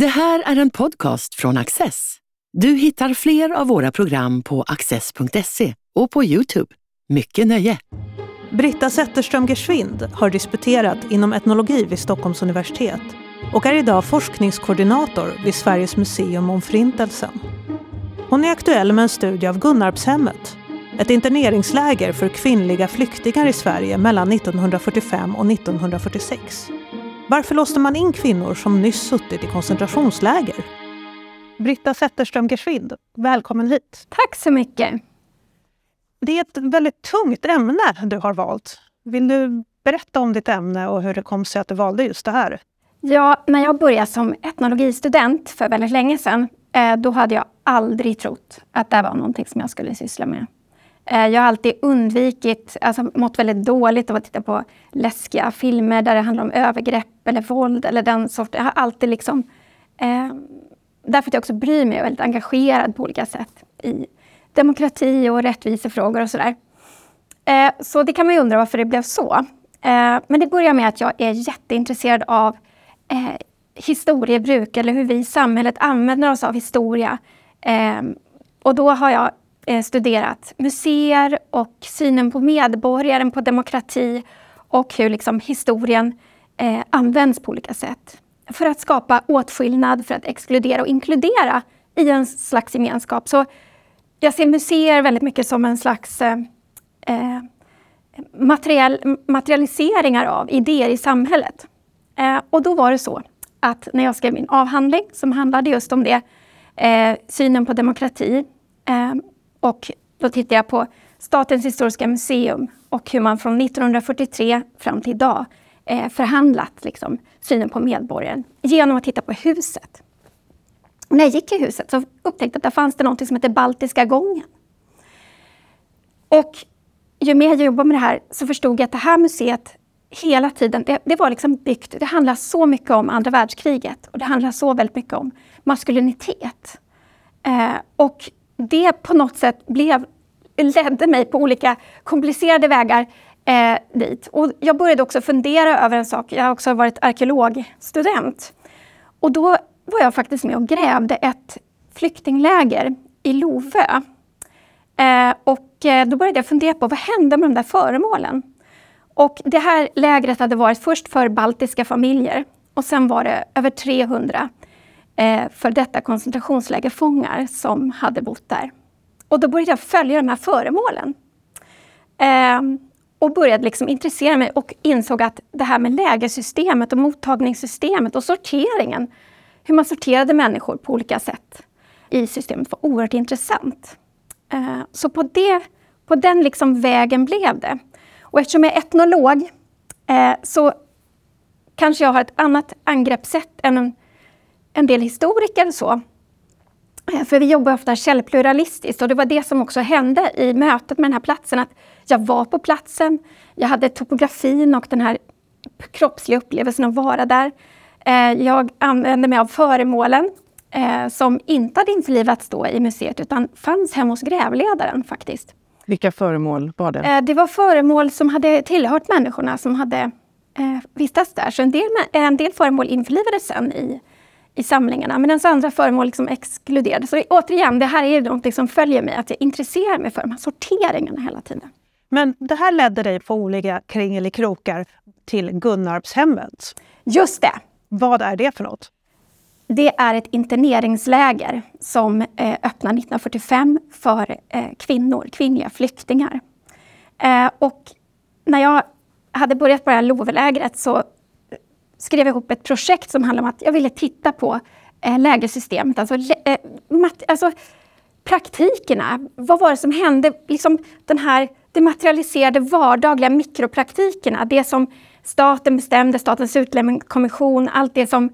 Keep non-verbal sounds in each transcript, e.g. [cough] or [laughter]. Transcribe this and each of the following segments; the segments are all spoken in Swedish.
Det här är en podcast från Access. Du hittar fler av våra program på access.se och på Youtube. Mycket nöje! Britta Zetterström Gersvind har disputerat inom etnologi vid Stockholms universitet och är idag forskningskoordinator vid Sveriges museum om Förintelsen. Hon är aktuell med en studie av Gunnarpshemmet, ett interneringsläger för kvinnliga flyktingar i Sverige mellan 1945 och 1946. Varför låste man in kvinnor som nyss suttit i koncentrationsläger? Britta Zetterström Gersvind, välkommen hit. Tack så mycket. Det är ett väldigt tungt ämne du har valt. Vill du berätta om ditt ämne och hur det kom sig att du valde just det här? Ja, när jag började som etnologistudent för väldigt länge sedan, eh, då hade jag aldrig trott att det var någonting som jag skulle syssla med. Eh, jag har alltid undvikit, alltså mått väldigt dåligt av att titta på läskiga filmer där det handlar om övergrepp eller våld eller den sorten. Jag har alltid liksom... Eh, därför att jag också bryr mig och är väldigt engagerad på olika sätt i demokrati och rättvisefrågor och sådär. Eh, så det kan man ju undra varför det blev så. Eh, men det börjar med att jag är jätteintresserad av eh, historiebruk eller hur vi i samhället använder oss av historia. Eh, och då har jag eh, studerat museer och synen på medborgaren, på demokrati och hur liksom historien eh, används på olika sätt. För att skapa åtskillnad, för att exkludera och inkludera i en slags gemenskap. Så jag ser museer väldigt mycket som en slags eh, eh material, materialiseringar av idéer i samhället. Eh, och då var det så att när jag skrev min avhandling som handlade just om det, eh, synen på demokrati, eh, och då tittade jag på Statens historiska museum och hur man från 1943 fram till idag eh, förhandlat liksom, synen på medborgaren genom att titta på huset. Och när jag gick i huset så upptäckte jag att där fanns det något som heter Baltiska gången. Och ju mer jag jobbade med det här så förstod jag att det här museet hela tiden, det, det var liksom byggt, det handlar så mycket om andra världskriget och det handlar så väldigt mycket om maskulinitet. Eh, och det på något sätt blev, ledde mig på olika komplicerade vägar eh, dit. Och jag började också fundera över en sak. Jag har också varit arkeologstudent. Och då var jag faktiskt med och grävde ett flyktingläger i Lovö. Eh, och eh, då började jag fundera på vad hände med de där föremålen? Och det här lägret hade varit först för baltiska familjer och sen var det över 300 eh, för detta koncentrationslägerfångar som hade bott där. Och då började jag följa de här föremålen. Eh, och började liksom intressera mig och insåg att det här med lägersystemet och mottagningssystemet och sorteringen, hur man sorterade människor på olika sätt i systemet var oerhört intressant. Eh, så på, det, på den liksom vägen blev det. Och eftersom jag är etnolog eh, så kanske jag har ett annat angreppssätt än en en del historiker så. Eh, för vi jobbar ofta källpluralistiskt och det var det som också hände i mötet med den här platsen. Att jag var på platsen, jag hade topografin och den här kroppsliga upplevelsen att vara där. Eh, jag använde mig av föremålen eh, som inte hade införlivats då i museet utan fanns hemma hos grävledaren faktiskt. Vilka föremål var det? Det var föremål som hade tillhört människorna som hade vistats där. Så en del, en del föremål införlivades sen i i samlingarna, medan andra föremål liksom exkluderades. Så återigen, det här är något som följer mig, att jag intresserar mig för de här sorteringarna hela tiden. Men det här ledde dig på olika kringelikrokar till Gunnarpshemmet. Just det! Vad är det för något? Det är ett interneringsläger som eh, öppnar 1945 för eh, kvinnor, kvinnliga flyktingar. Eh, och när jag hade börjat på det här Lovelägret så skrev ihop ett projekt som handlade om att jag ville titta på eh, lägersystemet, alltså, eh, mat, alltså praktikerna. Vad var det som hände? Liksom den här, det materialiserade vardagliga mikropraktikerna, det som staten bestämde, Statens utlämningskommission, allt det som,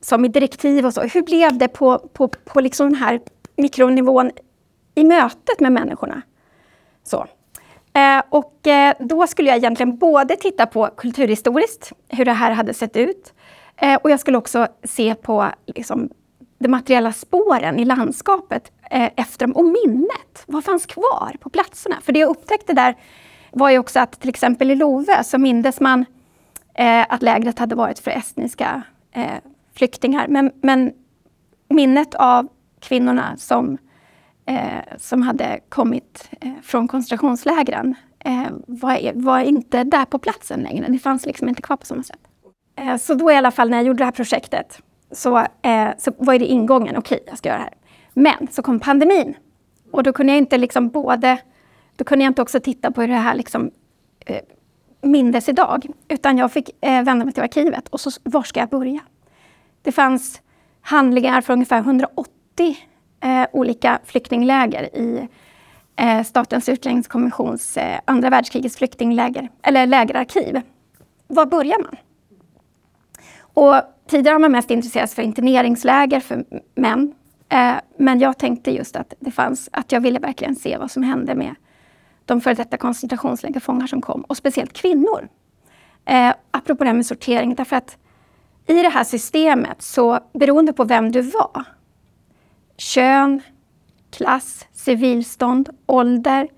som i direktiv och så. Hur blev det på, på, på liksom den här mikronivån i mötet med människorna? Så. Eh, och eh, då skulle jag egentligen både titta på kulturhistoriskt, hur det här hade sett ut. Eh, och jag skulle också se på liksom, de materiella spåren i landskapet eh, efter dem och minnet. Vad fanns kvar på platserna? För det jag upptäckte där var ju också att till exempel i Love så mindes man eh, att lägret hade varit för estniska eh, flyktingar. Men, men minnet av kvinnorna som, Eh, som hade kommit eh, från koncentrationslägren eh, var, var, inte där på platsen längre. Det fanns liksom inte kvar på samma sätt. Eh, så då i alla fall när jag gjorde det här projektet så, eh, så var det ingången, okej, okay, jag ska göra det här. Men så kom pandemin och då kunde jag inte liksom både, då kunde jag inte också titta på hur det här liksom eh, mindes idag, utan jag fick eh, vända mig till arkivet och så, var ska jag börja? Det fanns handlingar från ungefär 180 eh, olika flyktingläger i eh, Statens utlänningskommissions eh, andra världskrigets flyktingläger, eller lägerarkiv. Var börjar man? Och tidigare har man mest intresserat sig för interneringsläger för män. Eh, men jag tänkte just att det fanns, att jag ville verkligen se vad som hände med de före detta koncentrationslägerfångar som kom, och speciellt kvinnor. Eh, apropå det här med sortering, därför att i det här systemet så beroende på vem du var, kön, klass, civilstånd, ålder,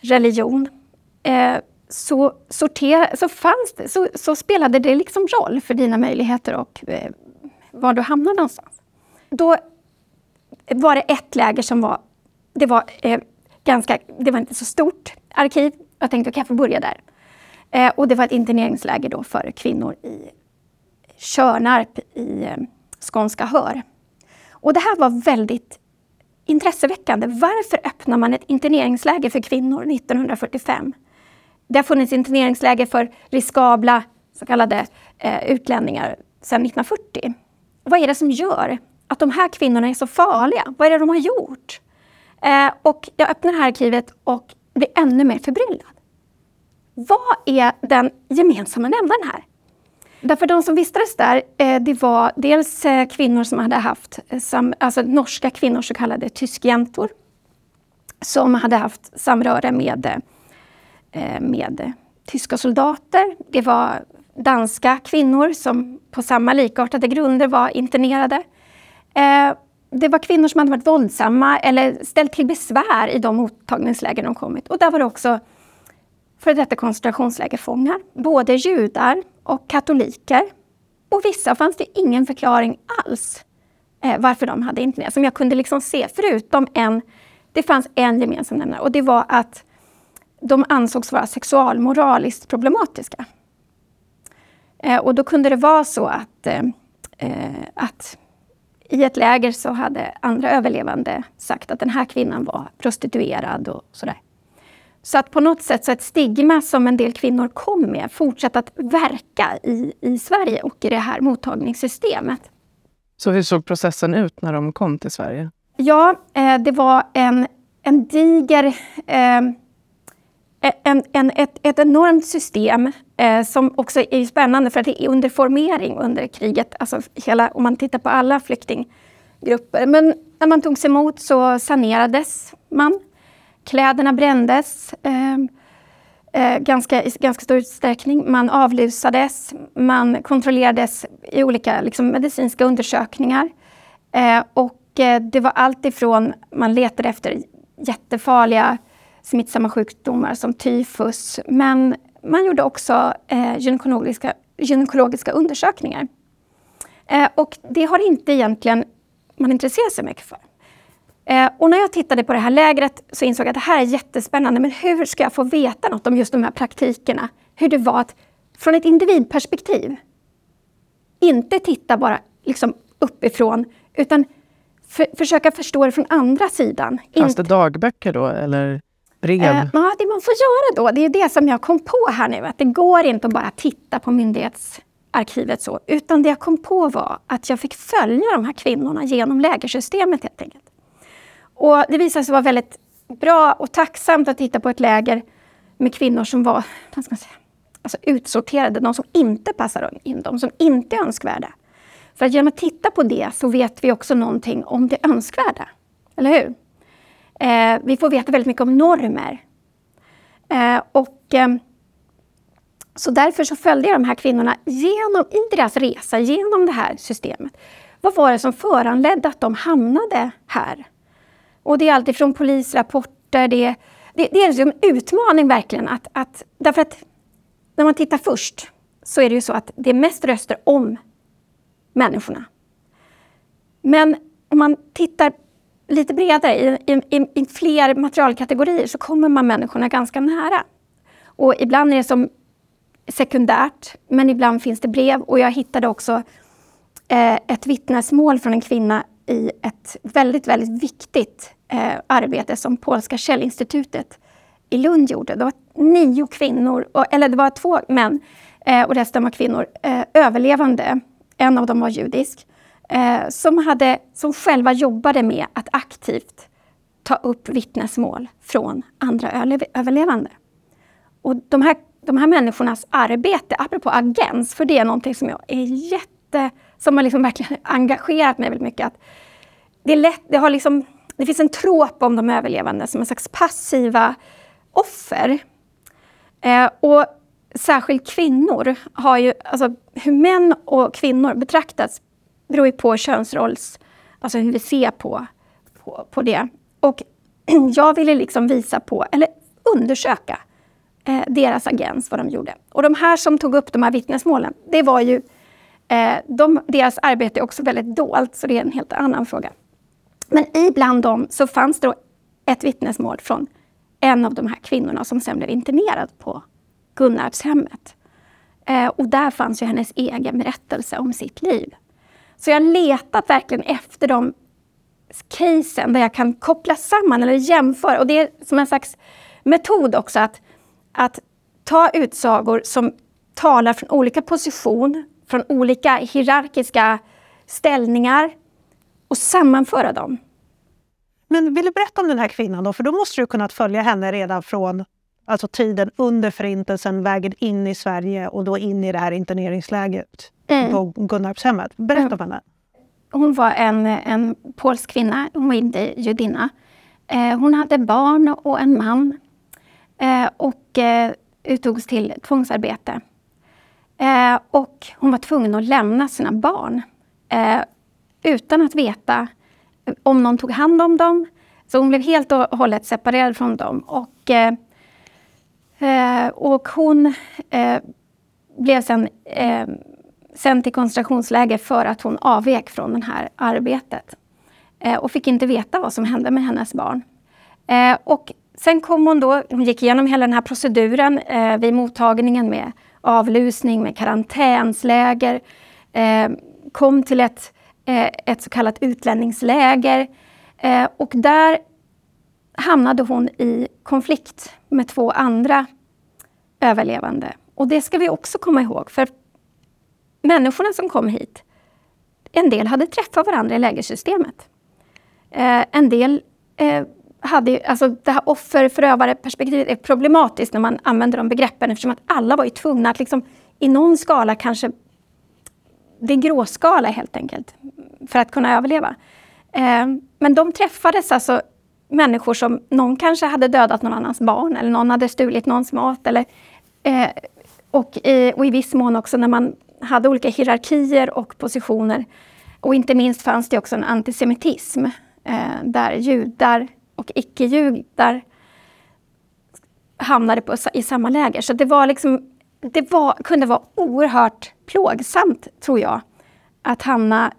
religion, eh, så, sortera, så, fanns det, så, så, spelade det liksom roll för dina möjligheter och eh, var du hamnade någonstans. Då var det ett läger som var, det var eh, ganska, det var inte så stort arkiv. Jag tänkte, kan jag få börja där? Eh, och det var ett interneringsläger då för kvinnor i Körnarp i eh, skånska Hör. Och det här var väldigt intresseväckande. Varför öppnar man ett interneringsläger för kvinnor 1945? Det har funnits interneringsläger för riskabla så kallade eh, utlänningar sedan 1940. Vad är det som gör att de här kvinnorna är så farliga? Vad är det de har gjort? Eh, och jag öppnar det här arkivet och blir ännu mer förbryllad. Vad är den gemensamma nämnaren här? Därför de som vistades där, eh, det var dels eh, kvinnor som hade haft, eh, alltså norska kvinnor, så kallade tyskjäntor, som hade haft samröre med, med tyska soldater. Det var danska kvinnor som på samma likartade grunder var internerade det var kvinnor som hade varit våldsamma eller ställt till besvär i de mottagningsläger de kommit. Och där var det också före detta koncentrationslägerfångar, både judar och katoliker. Och vissa fanns det ingen förklaring alls eh, varför de hade internerats, som jag kunde liksom se, förutom en, det fanns en gemensam nämnare och det var att de ansågs vara sexualmoraliskt problematiska. Eh, och då kunde det vara så att, eh, eh att i ett läger så hade andra överlevande sagt att den här kvinnan var prostituerad och sådär. Så att på något sätt så ett stigma som en del kvinnor kom med fortsatte att verka i, i Sverige och i det här mottagningssystemet. Så hur såg processen ut när de kom till Sverige? Ja, eh, det var en, en diger eh, en, en, ett, ett enormt system eh, som också är spännande för att det är under formering under kriget. Alltså hela, om man tittar på alla flyktinggrupper. Men när man togs emot så sanerades man. Kläderna brändes eh, eh, ganska, i ganska stor utsträckning. Man avlusades, man kontrollerades i olika liksom, medicinska undersökningar. Eh, och eh, det var allt ifrån man letade efter jättefarliga smittsamma sjukdomar som tyfus. Men man gjorde också eh, gynekologiska, gynekologiska undersökningar. Eh, och det har inte egentligen man intresserat sig mycket för. Eh, och när jag tittade på det här lägret så insåg jag att det här är jättespännande, men hur ska jag få veta något om just de här praktikerna? Hur det var att från ett individperspektiv inte titta bara liksom uppifrån, utan för, försöka förstå det från andra sidan. Fanns det dagböcker då, eller? brev? Eh, ja, det man får göra då, det är det som jag kom på här nu, att det går inte att bara titta på myndighetsarkivet så, utan det jag kom på var att jag fick följa de här kvinnorna genom lägersystemet helt enkelt. Och det visade sig vara väldigt bra och tacksamt att titta på ett läger med kvinnor som var vad ska man säga, alltså utsorterade, de som inte passar in, de som inte är önskvärda. För att genom att titta på det så vet vi också någonting om det önskvärda. Eller hur? Eh, vi får veta väldigt mycket om normer. Eh, och, eh, så därför så följde jag de här kvinnorna genom, i deras resa genom det här systemet. Vad var det som föranledde att de hamnade här? Och det är alltifrån polisrapporter, det, det, det är liksom en utmaning verkligen. Att, att, därför att när man tittar först så är det ju så att det är mest röster om människorna. Men om man tittar lite bredare, i, i, i, fler materialkategorier, så kommer man människorna ganska nära. Och ibland är det som sekundärt, men ibland finns det brev. Och jag hittade också eh, ett vittnesmål från en kvinna i ett väldigt, väldigt viktigt eh, arbete som Polska källinstitutet i Lund gjorde. Det var nio kvinnor, eller det var två män eh, och resten var kvinnor, eh, överlevande. En av dem var judisk. Eh, som, hade, som själva jobbade med att aktivt ta upp vittnesmål från andra överlevande. Och de här, de här människornas arbete, apropå agens, för det är någonting som jag är jätte, som har liksom verkligen [laughs] engagerat mig väldigt mycket. Att det, är lätt, det, har liksom, det finns en tråp om de överlevande som en slags passiva offer. Eh, och särskilt kvinnor har ju, alltså hur män och kvinnor betraktas beror ju på könsrolls, alltså hur vi ser på, på, på det. Och [clears throat] jag ville liksom visa på, eller undersöka, eh, deras agens, vad de gjorde. Och de här som tog upp de här vittnesmålen, det var ju, eh, de, deras arbete är också väldigt dolt, så det är en helt annan fråga. Men ibland dem så fanns det ett vittnesmål från en av de här kvinnorna som sen blev internerad på Gunnarpshemmet. Eh, och där fanns ju hennes egen berättelse om sitt liv. Så jag har letat verkligen efter de casen där jag kan koppla samman eller jämföra. Och det är som en slags metod också att, att ta utsagor som talar från olika position, från olika hierarkiska ställningar och sammanföra dem. Men vill du berätta om den här kvinnan då? För då måste du kunnat följa henne redan från alltså tiden under Förintelsen, vägen in i Sverige och då in i det här interneringslägret mm. på Gunnarpshemmet. Berätta mm. om henne. Hon var en, en polsk kvinna, hon var inte judinna. Eh, hon hade barn och en man eh, och eh, uttogs till tvångsarbete. Eh, och hon var tvungen att lämna sina barn eh, utan att veta eh, om någon tog hand om dem. Så hon blev helt och hållet separerad från dem. Och, eh, eh och hon eh, blev sen eh, sänd till koncentrationsläger för att hon avvek från det här arbetet. Eh, och fick inte veta vad som hände med hennes barn. Eh, och sen kom hon då, hon gick igenom hela den här proceduren eh, vid mottagningen med avlusning, med karantänsläger. Eh, kom till ett, Eh, ett så kallat utlänningsläger. Eh, och där hamnade hon i konflikt med två andra överlevande. Och det ska vi också komma ihåg, för människorna som kom hit, en del hade träffat varandra i lägersystemet. Eh, en del eh, hade, alltså det här offer-förövare-perspektivet är problematiskt när man använder de begreppen eftersom att alla var ju tvungna att liksom, i någon skala kanske, det är gråskala helt enkelt, för att kunna överleva. Eh, men de träffades alltså människor som någon kanske hade dödat någon annans barn eller någon hade stulit någons mat. Eller, eh, och, i, och i viss mån också när man hade olika hierarkier och positioner. Och inte minst fanns det också en antisemitism eh, där judar och icke-judar hamnade på, i samma läger. Så det var liksom, det var, kunde vara oerhört plågsamt, tror jag, att hamna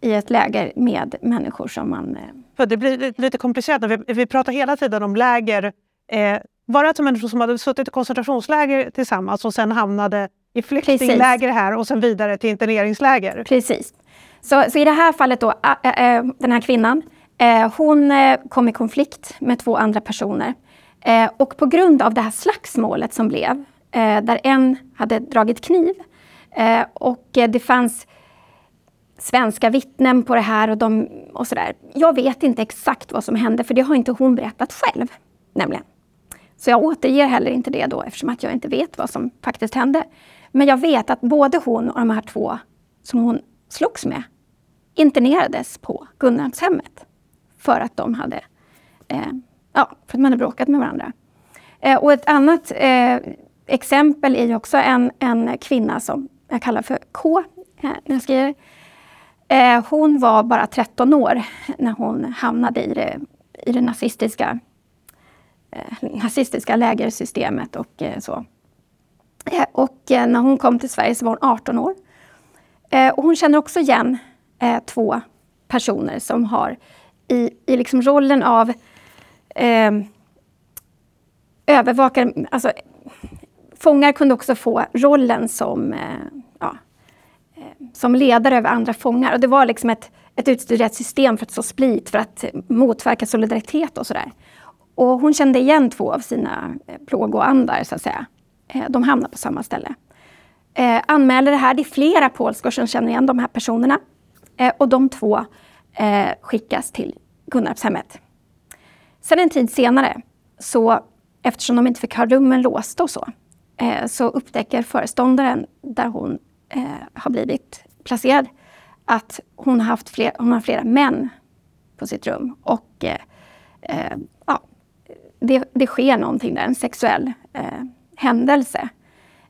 i ett läger med människor som man... Eh, För det blir lite komplicerat. Vi, vi pratar hela tiden om läger. Eh, var det alltså människor som hade suttit i koncentrationsläger tillsammans och sen hamnade i flyktingläger här och sen vidare till interneringsläger? Precis. Så, så i det här fallet då, äh, äh, den här kvinnan, äh, hon kom i konflikt med två andra personer. och på grund av det här slagsmålet som blev, där en hade dragit kniv och det fanns svenska vittnen på det här och, de, och sådär. Jag vet inte exakt vad som hände, för det har inte hon berättat själv. Nämligen. Så jag återger heller inte det då, eftersom att jag inte vet vad som faktiskt hände. Men jag vet att både hon och de här två som hon slogs med internerades på Gunnarnshemmet För att de hade, eh, ja, för att man hade bråkat med varandra. Eh, och ett annat eh, exempel är också en, en kvinna som jag kallar för K. Eh, när jag skriver. Eh, hon var bara 13 år när hon hamnade i det, i det nazistiska, eh, nazistiska lägersystemet och eh, så. Eh, och eh, när hon kom till Sverige så var hon 18 år. Eh, och hon känner också igen eh, två personer som har i, i liksom rollen av eh, övervakare, alltså fångar kunde också få rollen som, eh, som ledare över andra fångar. Och det var liksom ett, ett utstuderat system för att så split, för att motverka solidaritet och sådär. Och hon kände igen två av sina eh, plågoandar, så att säga. Eh, de hamnade på samma ställe. Eh, anmäler det här. Det är flera polskor som känner igen de här personerna. Eh, och de två eh, skickas till Gunnarpshemmet. Sen en tid senare, så, eftersom de inte fick ha rummen låsta och så, eh, så upptäcker föreståndaren där hon eh, har blivit placerad att hon har, haft fler, hon har flera män på sitt rum. Och eh, eh, ja, det, det, sker någonting där, en sexuell eh, händelse.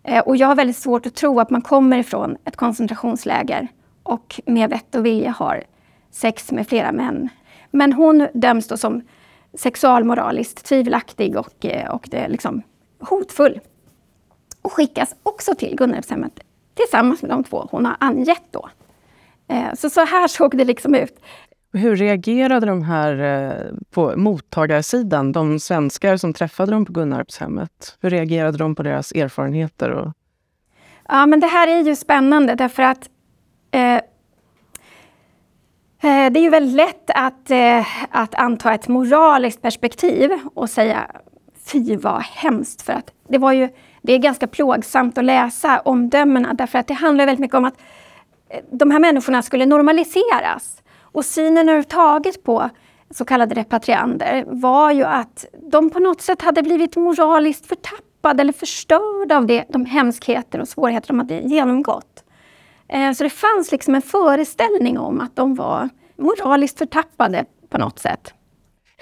Eh, och jag har väldigt svårt att tro att man kommer ifrån ett koncentrationsläger och med vett och vilja har sex med flera män. Men hon döms då som sexualmoraliskt tvivelaktig och, eh, och det liksom hotfull. Och skickas också till Gunnarpshemmet tillsammans med de två hon har angett då. Eh, så, så här såg det liksom ut. Hur reagerade de här på mottagarsidan, de svenskar som träffade dem på Gunnarpshemmet? Hur reagerade de på deras erfarenheter? Och... Ja, men det här är ju spännande därför att Eh, eh, det är ju väldigt lätt att, eh, att anta ett moraliskt perspektiv och säga fy vad hemskt. För att det, var ju, det är ganska plågsamt att läsa omdömena därför att det handlar väldigt mycket om att eh, de här människorna skulle normaliseras. Och synen överhuvudtaget på så kallade repatriander var ju att de på något sätt hade blivit moraliskt förtappade eller förstörda av det, de hemskheter och svårigheter de hade genomgått. Eh, så det fanns liksom en föreställning om att de var moraliskt förtappade på något sätt.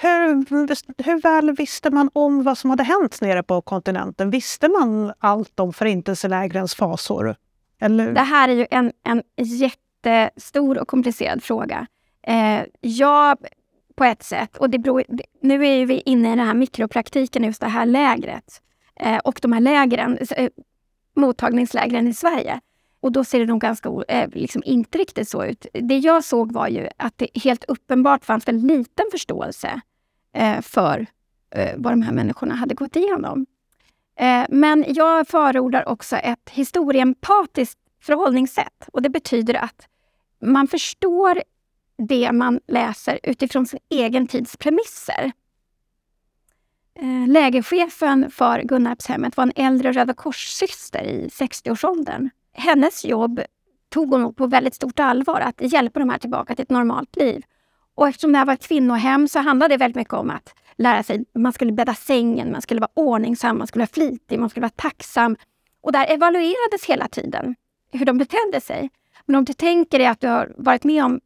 Hur, hur väl visste man om vad som hade hänt nere på kontinenten? Visste man allt om förintelselägrens fasor? Eller? Det här är ju en, en jättestor och komplicerad fråga. Eh, ja, på ett sätt. Och det beror, nu är vi inne i den här mikropraktiken, just det här lägret. Eh, och de här lägren, eh, mottagningslägren i Sverige. Och då ser det nog ganska eh, liksom inte riktigt så ut. Det jag såg var ju att det helt uppenbart fanns en liten förståelse eh, för eh, vad de här människorna hade gått igenom. Men jag förordar också ett historieempatiskt förhållningssätt. Och det betyder att man förstår det man läser utifrån sin egen tids premisser. Lägerchefen för Gunnarpshemmet var en äldre Röda kors-syster i 60-årsåldern hennes jobb tog hon på väldigt stort allvar, att hjälpa de här tillbaka till ett normalt liv. Och eftersom det här var ett kvinnohem så handlade det väldigt mycket om att lära sig, man skulle bädda sängen, man skulle vara ordningsam, man skulle vara flitig, man skulle vara tacksam. Och där evaluerades hela tiden hur de betedde sig. Men om du tänker dig att du har varit med om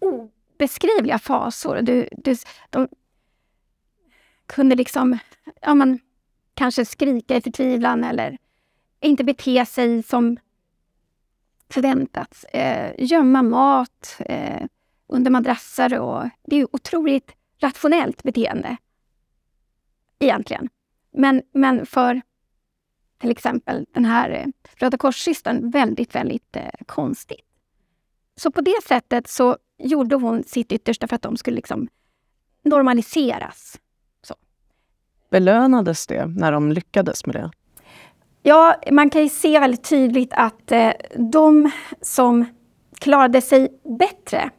obeskrivliga fasor. Du, du, de kunde liksom, ja, man, kanske skrika i förtvivlan eller inte bete sig som förväntats. Eh, gömma mat eh, under madrasser och det är otroligt rationellt beteende. Egentligen. Men, men för till exempel den här eh, Röda kors-systern väldigt, väldigt eh, konstigt. Så på det sättet så gjorde hon sitt yttersta för att de skulle liksom normaliseras. Så. Belönades det när de lyckades med det? Ja, man kan ju se väldigt tydligt att eh, de som klarade sig bättre,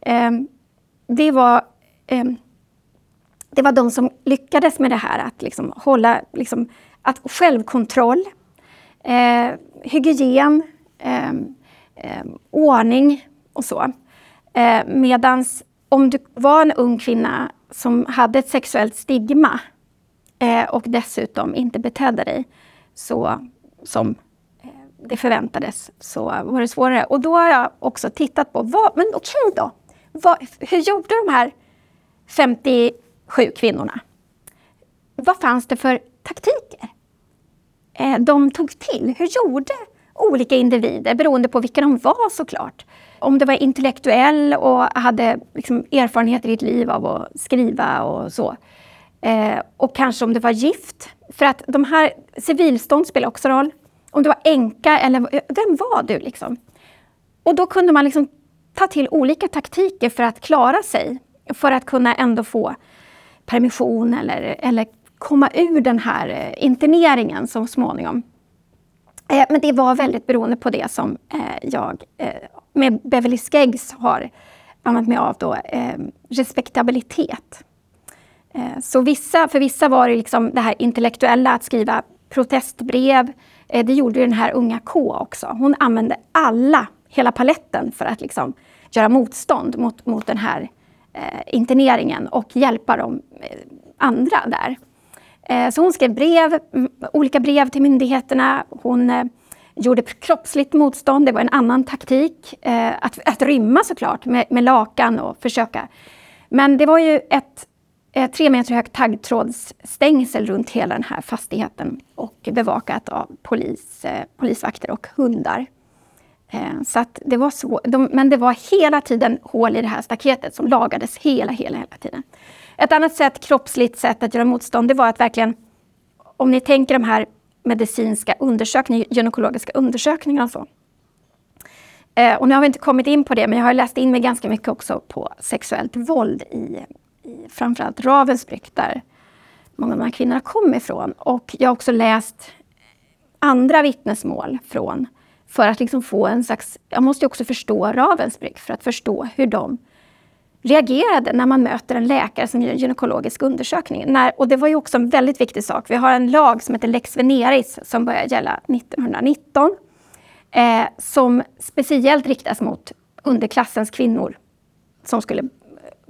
eh, det, var, eh, det var de som lyckades med det här att liksom hålla liksom, att självkontroll, eh, hygien, ehm, ehm, ordning och så. Eh, Medan om du var en ung kvinna som hade ett sexuellt stigma eh, och dessutom inte betedde dig, så, som eh, det förväntades så var det svårare. Och då har jag också tittat på, vad, men okej då, vad, hur gjorde de här 57 kvinnorna? Vad fanns det för taktiker eh, de tog till? Hur gjorde olika individer, beroende på vilka de var såklart. Om det var intellektuell och hade liksom erfarenheter i ett liv av att skriva och så. Eh, och kanske om det var gift. För att de här civilstånd spelar också roll. om du var änka eller vem var du? Liksom? Och då kunde man liksom ta till olika taktiker för att klara sig. För att kunna ändå få permission eller, eller komma ur den här eh, interneringen så småningom. Eh, men det var väldigt beroende på det som eh, jag eh, med Beverly Skeggs har använt mig av då, eh, respektabilitet. Eh, så vissa, för vissa var det liksom det här intellektuella, att skriva protestbrev. Eh, det gjorde den här unga K också. Hon använde alla, hela paletten för att liksom göra motstånd mot, mot den här eh, interneringen och hjälpa de eh, andra där. Eh, så hon skrev brev, olika brev till myndigheterna. Hon eh, gjorde kroppsligt motstånd, det var en annan taktik. Eh, att, att rymma såklart med, med lakan och försöka. Men det var ju ett eh, tre meter högt taggtrådsstängsel runt hela den här fastigheten och bevakat av polis, eh, polisvakter och hundar. Eh, så det var så, de, men det var hela tiden hål i det här staketet som lagades hela, hela, hela tiden. Ett annat sätt, kroppsligt sätt att göra motstånd, det var att verkligen, om ni tänker de här medicinska undersökningarna, gynekologiska undersökningar och så. Eh, och nu har vi inte kommit in på det, men jag har läst in mig ganska mycket också på sexuellt våld i, i framförallt Ravensbrück, där många av de här kvinnorna kom ifrån. Och jag har också läst andra vittnesmål från för att liksom få en slags... Jag måste också förstå Ravensbrück för att förstå hur de reagerade när man möter en läkare som gör en gynekologisk undersökning. När, och det var ju också en väldigt viktig sak. Vi har en lag som heter Lex Veneris som börjar gälla 1919. Eh, som speciellt riktas mot underklassens kvinnor. Som skulle,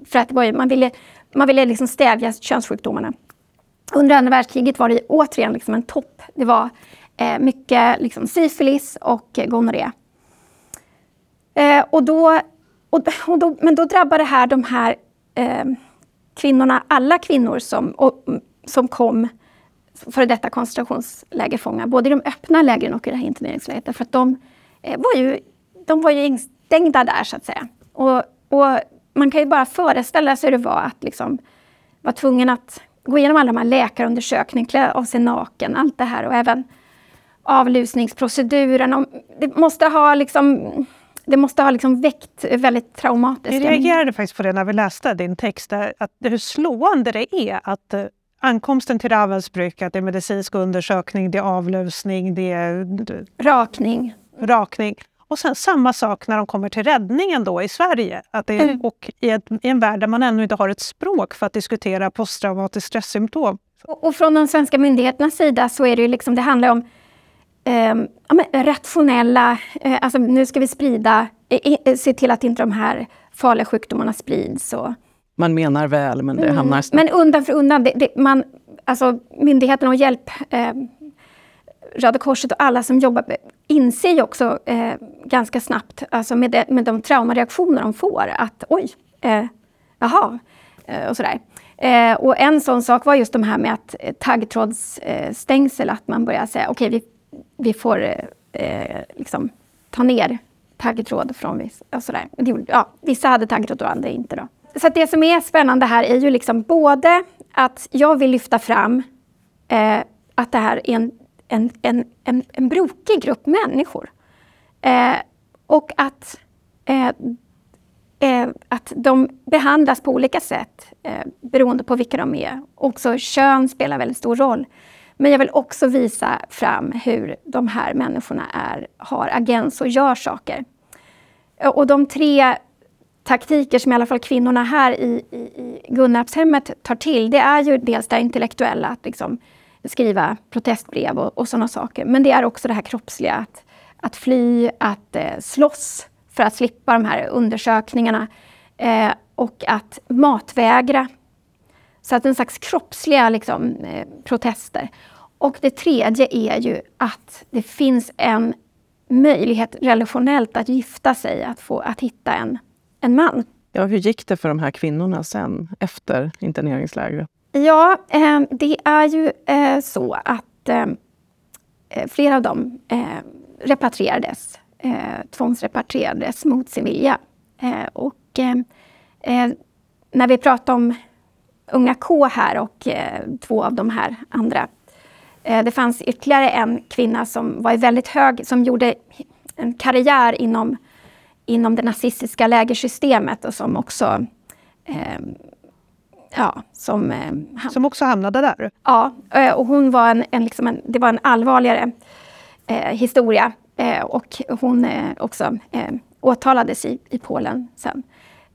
för att ju, man ville, man ville liksom stävja könssjukdomarna. Under andra världskriget var det återigen liksom en topp. Det var eh, mycket liksom, syfilis och gonorré. Eh, och då, och, och då, men då drabbade det här de här eh, kvinnorna, alla kvinnor som, och, som kom före detta koncentrationslägerfångar, både i de öppna lägren och i det här interneringslägret. Därför att de eh, var ju, de var ju instängda där, så att säga. Och, och man kan ju bara föreställa sig hur det var att liksom vara tvungen att gå igenom alla de här läkarundersökningarna, klä av sig naken, allt det här och även avlusningsproceduren. Det måste ha liksom det måste ha liksom väckt väldigt traumatiskt. Jag reagerade faktiskt på det när vi läste din text, att hur slående det är att eh, ankomsten till Ravensbrück, att det är medicinsk undersökning, det är avlusning, det är... Rakning. Rakning. Och sen samma sak när de kommer till räddningen då i Sverige. Att det, mm. Och i, ett, i, en värld där man ännu inte har ett språk för att diskutera posttraumatiskt stresssymptom. Och, och från de svenska myndigheternas sida så är det ju liksom, det handlar om eh, ja, rationella, eh, alltså nu ska vi sprida, eh, se till att inte de här farliga sjukdomarna sprids. Och, man menar väl, men det mm, hamnar snabbt. Men undan för undan, det, det, man, alltså myndigheterna och hjälp, eh, Röda Korset och alla som jobbar inser ju också eh, ganska snabbt, alltså med, de, med de traumareaktioner de får, att oj, eh, jaha, eh, och sådär. Eh, och en sån sak var just de här med att eh, taggtrådsstängsel, eh, att man börjar säga okej, okay, vi får eh, liksom ta ner taggtråd från vissa. Och sådär. Ja, vissa hade taggtråd och andra inte. Då. Så det som är spännande här är ju liksom både att jag vill lyfta fram eh, att det här är en, en, en, en, en brokig grupp människor. Eh, och att, eh, eh att de behandlas på olika sätt eh, beroende på vilka de är. Också kön spelar väldigt stor roll. Men jag vill också visa fram hur de här människorna är, har agens och gör saker. Eh, och de tre taktiker som i alla fall kvinnorna här i, i, i Gunnarpshemmet tar till, det är ju dels det intellektuella, att liksom skriva protestbrev och, och sådana saker. Men det är också det här kroppsliga, att, att fly, att eh, slåss för att slippa de här undersökningarna eh, och att matvägra. Så att en slags kroppsliga liksom, eh, protester. Och det tredje är ju att det finns en möjlighet relationellt att gifta sig, att, få, att hitta en, en man. Ja, hur gick det för de här kvinnorna sen, efter interneringslägret? Ja, ehm, det är ju eh, så att eh, eh, flera av dem repatrierades, tvångsrepatrierades mot sin vilja. Och när vi pratar om unga K här och två av de här andra det fanns ytterligare en kvinna som var väldigt hög, som gjorde en karriär inom, inom det nazistiska lägersystemet och som också ja, som, eh, som också hamnade där? Ja, eh, och hon var en, en, liksom en det var en allvarligare eh, historia. Eh, och hon eh, också eh, åtalades i, i Polen sen.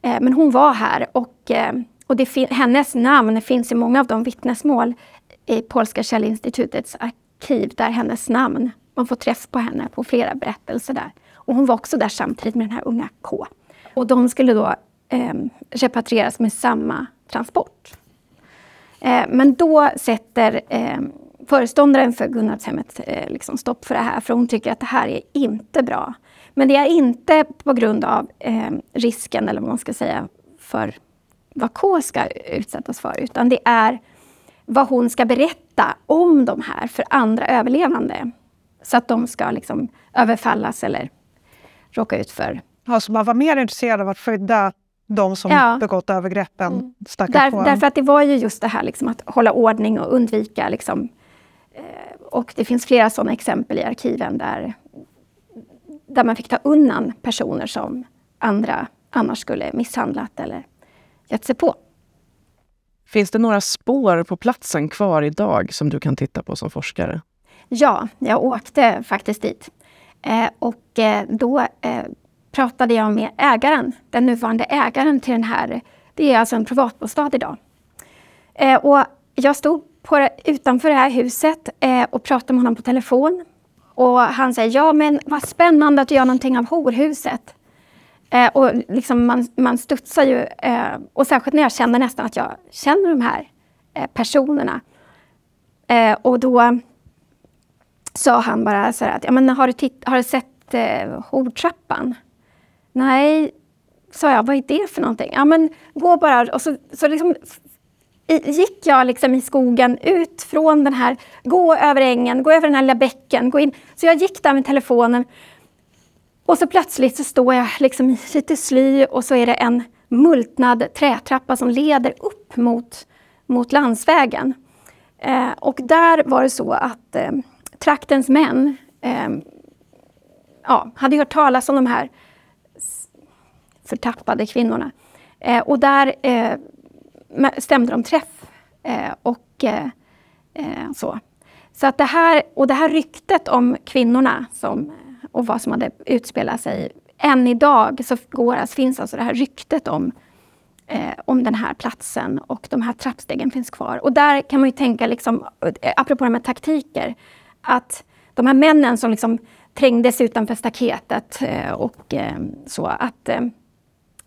Men hon var här och, och det, hennes namn finns i många av de vittnesmål i Polska källinstitutets arkiv, där hennes namn, man får träff på henne på flera berättelser där. Och hon var också där samtidigt med den här unga K. Och de skulle då repatrieras med samma transport. Eh, men då sätter eh, föreståndaren för Gunnarshemmet eh, liksom stopp för det här, för hon tycker att det här är inte bra. Men det är inte på grund av risken, eller vad man ska säga, för vad K ska utsättas för, utan det är vad hon ska berätta om de här för andra överlevande. Så att de ska liksom överfallas eller råka ut för... Ja, så man var mer intresserad av att skydda de som ja. begått övergreppen? Mm. Där, därför att det var ju just det här liksom, att hålla ordning och undvika liksom, eh, och det finns flera sådana exempel i arkiven där, där man fick ta undan personer som andra annars skulle misshandlat eller gett sig på. Finns det några spår på platsen kvar idag som du kan titta på som forskare? Ja, jag åkte faktiskt dit. Eh, och eh, då eh, pratade jag med ägaren, den nuvarande ägaren till den här. Det är alltså en privatbostad idag. Eh, och jag stod på, utanför det här huset eh, och pratade med honom på telefon. Och han säger, ja men vad spännande att du gör någonting av horhuset. Eh, och liksom man, man studsar ju, eh, och särskilt när jag känner nästan att jag känner de här eh, personerna. Eh, och då sa han bara så här att, ja men har du, titt, har du sett eh, hortrappan? Nej, sa jag, vad är det för någonting? Ja men gå bara, och så, så liksom gick jag liksom i skogen ut från den här, gå över ängen, gå över den här lilla bäcken, gå in. Så jag gick där med telefonen och så plötsligt så står jag liksom i lite sly och så är det en multnad trätrappa som leder upp mot, mot landsvägen. Eh, och där var det så att eh, traktens män eh, ja, hade hört talas om de här förtappade kvinnorna. Eh, och där eh, stämde de träff. Eh, och eh, eh, så. Så att det här, och det här ryktet om kvinnorna som, och vad som hade utspelat sig. Än idag så går, alltså, finns alltså det här ryktet om, eh, om den här platsen och de här trappstegen finns kvar. Och där kan man ju tänka, liksom, eh, apropå det med taktiker, att de här männen som liksom trängdes utanför staketet eh, och eh, så, att eh,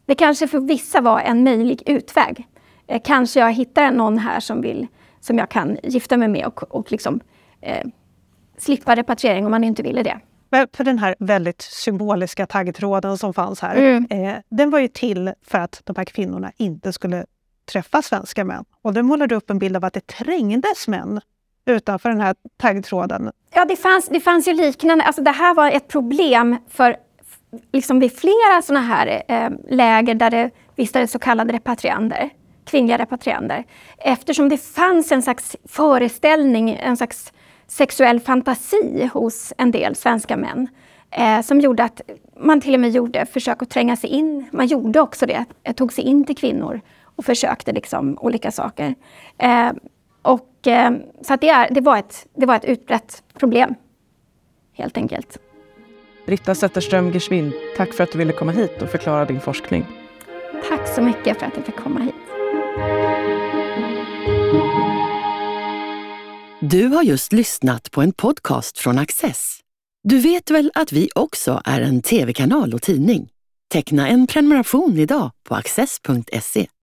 det kanske för vissa var en möjlig utväg. Eh, kanske jag hittar någon här som, vill, som jag kan gifta mig med och, och liksom, eh, slippa repatriering om man inte ville det. För den här väldigt symboliska taggtråden som fanns här, mm. eh, den var ju till för att de här kvinnorna inte skulle träffa svenska män. Och du målade upp en bild av att det trängdes män utanför den här taggtråden. Ja, det fanns, det fanns ju liknande. Alltså det här var ett problem för liksom vid flera sådana här eh, läger där det vistades så kallade repatriander, kvinnliga repatriander. Eftersom det fanns en slags föreställning, en slags sexuell fantasi hos en del svenska män eh, som gjorde att man till och med gjorde försök att tränga sig in. Man gjorde också det, eh, tog sig in till kvinnor och försökte liksom olika saker. Eh, och, eh, så att det, är, det, var ett, det var ett utbrett problem, helt enkelt. Britta Zetterström Geschwind, tack för att du ville komma hit och förklara din forskning. Tack så mycket för att jag fick komma hit. Du har just lyssnat på en podcast från Access. Du vet väl att vi också är en tv-kanal och tidning? Teckna en prenumeration idag på access.se.